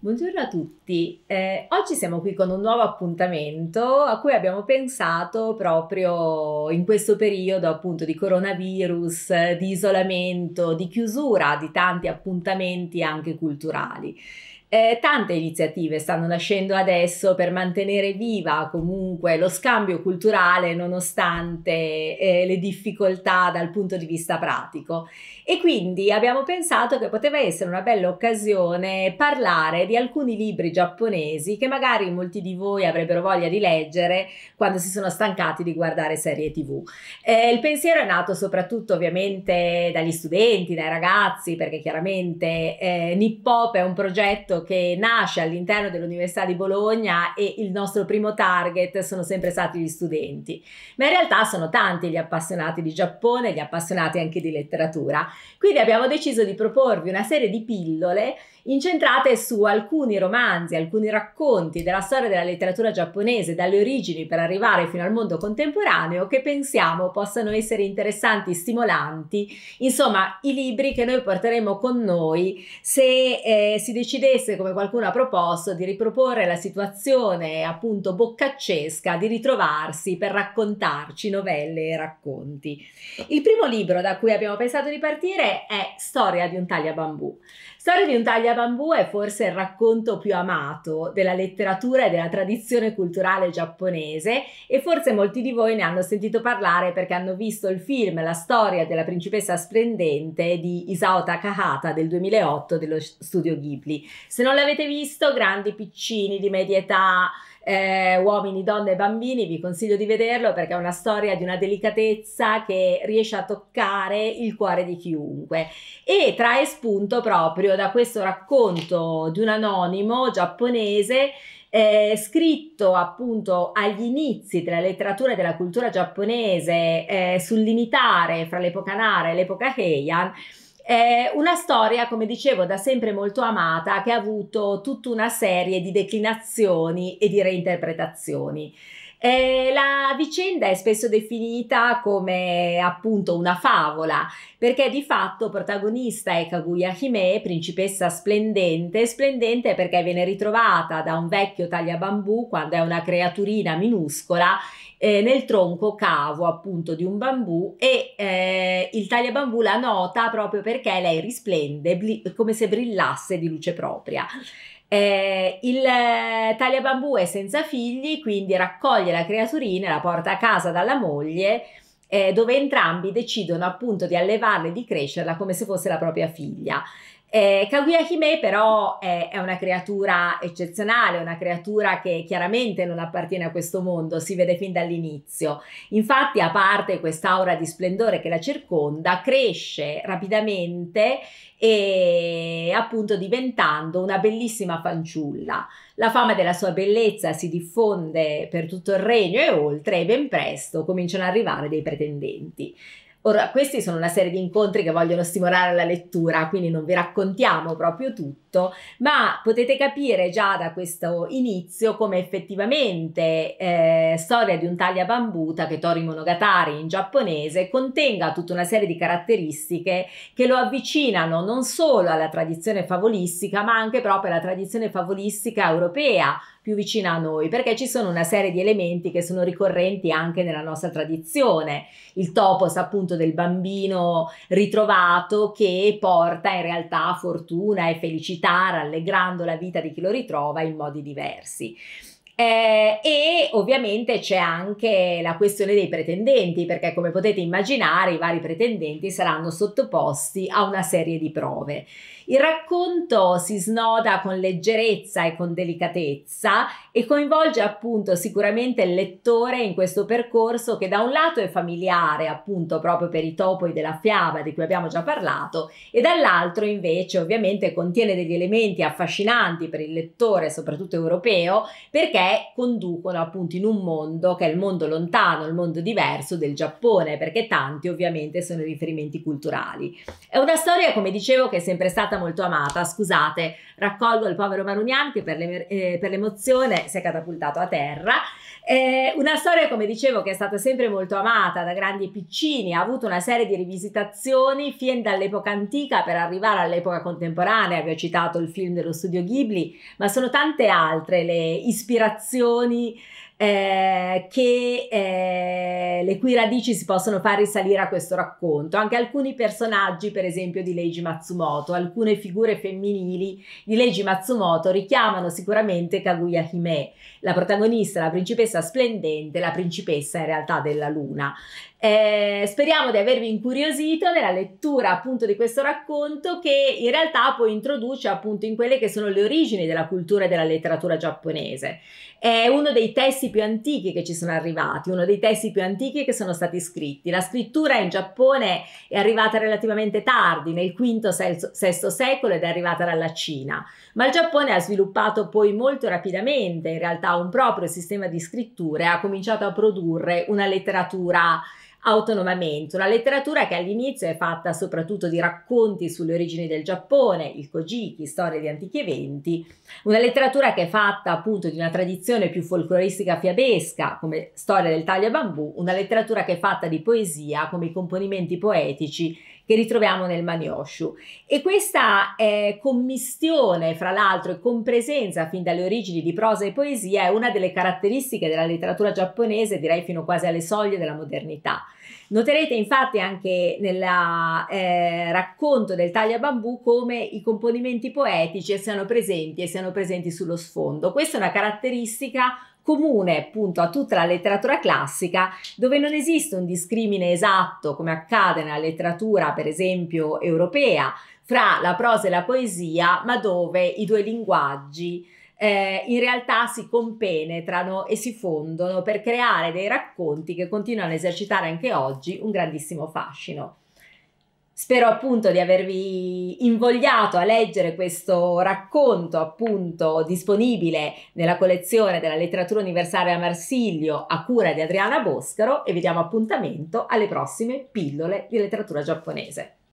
Buongiorno a tutti, eh, oggi siamo qui con un nuovo appuntamento a cui abbiamo pensato proprio in questo periodo appunto di coronavirus, di isolamento, di chiusura di tanti appuntamenti anche culturali. Eh, tante iniziative stanno nascendo adesso per mantenere viva comunque lo scambio culturale nonostante eh, le difficoltà dal punto di vista pratico e quindi abbiamo pensato che poteva essere una bella occasione parlare di alcuni libri giapponesi che magari molti di voi avrebbero voglia di leggere quando si sono stancati di guardare serie tv. Eh, il pensiero è nato soprattutto ovviamente dagli studenti, dai ragazzi perché chiaramente eh, Nippop è un progetto che nasce all'interno dell'Università di Bologna e il nostro primo target sono sempre stati gli studenti, ma in realtà sono tanti gli appassionati di Giappone, gli appassionati anche di letteratura. Quindi abbiamo deciso di proporvi una serie di pillole incentrate su alcuni romanzi, alcuni racconti della storia della letteratura giapponese dalle origini per arrivare fino al mondo contemporaneo che pensiamo possano essere interessanti, stimolanti, insomma i libri che noi porteremo con noi se eh, si decidesse, come qualcuno ha proposto, di riproporre la situazione appunto boccaccesca di ritrovarsi per raccontarci novelle e racconti. Il primo libro da cui abbiamo pensato di partire è Storia di un tagliabambù. Storia di un tagliabambù è forse il racconto più amato della letteratura e della tradizione culturale giapponese e forse molti di voi ne hanno sentito parlare perché hanno visto il film La storia della principessa splendente di Isao Takahata del 2008 dello studio Ghibli. Se non l'avete visto, grandi piccini di media età, eh, uomini, donne e bambini, vi consiglio di vederlo perché è una storia di una delicatezza che riesce a toccare il cuore di chiunque. E trae spunto proprio da questo racconto di un anonimo giapponese eh, scritto appunto agli inizi della letteratura e della cultura giapponese eh, sul limitare fra l'epoca Nara e l'epoca Heian è una storia, come dicevo, da sempre molto amata, che ha avuto tutta una serie di declinazioni e di reinterpretazioni. Eh, la vicenda è spesso definita come appunto una favola, perché di fatto protagonista è Kaguya Hime, principessa splendente, splendente perché viene ritrovata da un vecchio tagliabambù quando è una creaturina minuscola eh, nel tronco cavo appunto di un bambù e eh, il tagliabambù la nota proprio perché lei risplende come se brillasse di luce propria. Eh, il eh, tagliabambù è senza figli, quindi raccoglie la creaturina e la porta a casa dalla moglie, eh, dove entrambi decidono appunto di allevarla e di crescerla come se fosse la propria figlia. Eh, Kaguya Hime però è, è, una creatura eccezionale, una creatura che chiaramente non appartiene a questo mondo, si vede fin dall'inizio. Infatti, a parte quest'aura di splendore che la circonda, cresce rapidamente e appunto diventando una bellissima fanciulla. La fama della sua bellezza si diffonde per tutto il regno e oltre e ben presto cominciano ad arrivare dei pretendenti. Ora, questi sono una serie di incontri che vogliono stimolare la lettura, quindi non vi raccontiamo proprio tutto, ma potete capire già da questo inizio come effettivamente eh, Storia di un taglia bambuta che Tori Monogatari in giapponese contenga tutta una serie di caratteristiche che lo avvicinano non solo alla tradizione favolistica, ma anche proprio alla tradizione favolistica europea, più vicina a noi, perché ci sono una serie di elementi che sono ricorrenti anche nella nostra tradizione. Il topos appunto del bambino ritrovato che porta in realtà fortuna e felicità, rallegrando la vita di chi lo ritrova in modi diversi. Eh, e ovviamente c'è anche la questione dei pretendenti, perché come potete immaginare i vari pretendenti saranno sottoposti a una serie di prove. Il racconto si snoda con leggerezza e con delicatezza e coinvolge appunto sicuramente il lettore in questo percorso che da un lato è familiare appunto proprio per i topoi della fiaba di cui abbiamo già parlato e dall'altro invece ovviamente contiene degli elementi affascinanti per il lettore soprattutto europeo perché conducono appunto in un mondo che è il mondo lontano, il mondo diverso del Giappone perché tanti ovviamente sono riferimenti culturali. È una storia come dicevo che è sempre stata molto amata, scusate, raccolgo il povero Marunian che per, le, eh, per l'emozione si è catapultato a terra. Eh, una storia, come dicevo, che è stata sempre molto amata da grandi e piccini, ha avuto una serie di rivisitazioni fin dall'epoca antica per arrivare all'epoca contemporanea, vi ho citato il film dello studio Ghibli, ma sono tante altre le ispirazioni relazioni eh, che, eh, le cui radici si possono far risalire a questo racconto. Anche alcuni personaggi, per esempio, di Leiji Matsumoto, alcune figure femminili di Leiji Matsumoto richiamano sicuramente Kaguya Hime, la protagonista, la principessa splendente, la principessa in realtà della luna. Eh, speriamo di avervi incuriosito nella lettura appunto di questo racconto che in realtà poi introduce appunto in quelle che sono le origini della cultura e della letteratura giapponese. È uno dei testi più antichi che ci sono arrivati, uno dei testi più antichi che sono stati scritti. La scrittura in Giappone è arrivata relativamente tardi, nel V-VI secolo ed è arrivata dalla Cina, ma il Giappone ha sviluppato poi molto rapidamente in realtà un proprio sistema di scrittura e ha cominciato a produrre una letteratura autonomamente. Una letteratura che all'inizio è fatta soprattutto di racconti sulle origini del Giappone, il Kojiki, storie di antichi eventi, una letteratura che è fatta appunto di una tradizione più folcloristica fiabesca, come storia del taglio a bambù, una letteratura che è fatta di poesia, come i componimenti poetici che ritroviamo nel Manioshu. E questa eh, commistione, fra l'altro, e compresenza fin dalle origini di prosa e poesia è una delle caratteristiche della letteratura giapponese, direi fino quasi alle soglie della modernità. Noterete infatti anche nel eh, racconto del taglia bambù come i componimenti poetici siano presenti e siano presenti sullo sfondo. Questa è una caratteristica comune appunto a tutta la letteratura classica dove non esiste un discrimine esatto come accade nella letteratura per esempio europea fra la prosa e la poesia ma dove i due linguaggi eh, in realtà si compenetrano e si fondono per creare dei racconti che continuano a esercitare anche oggi un grandissimo fascino. Spero appunto di avervi invogliato a leggere questo racconto appunto disponibile nella collezione della letteratura universale a Marsiglio a cura di Adriana Boscaro e vi diamo appuntamento alle prossime pillole di letteratura giapponese.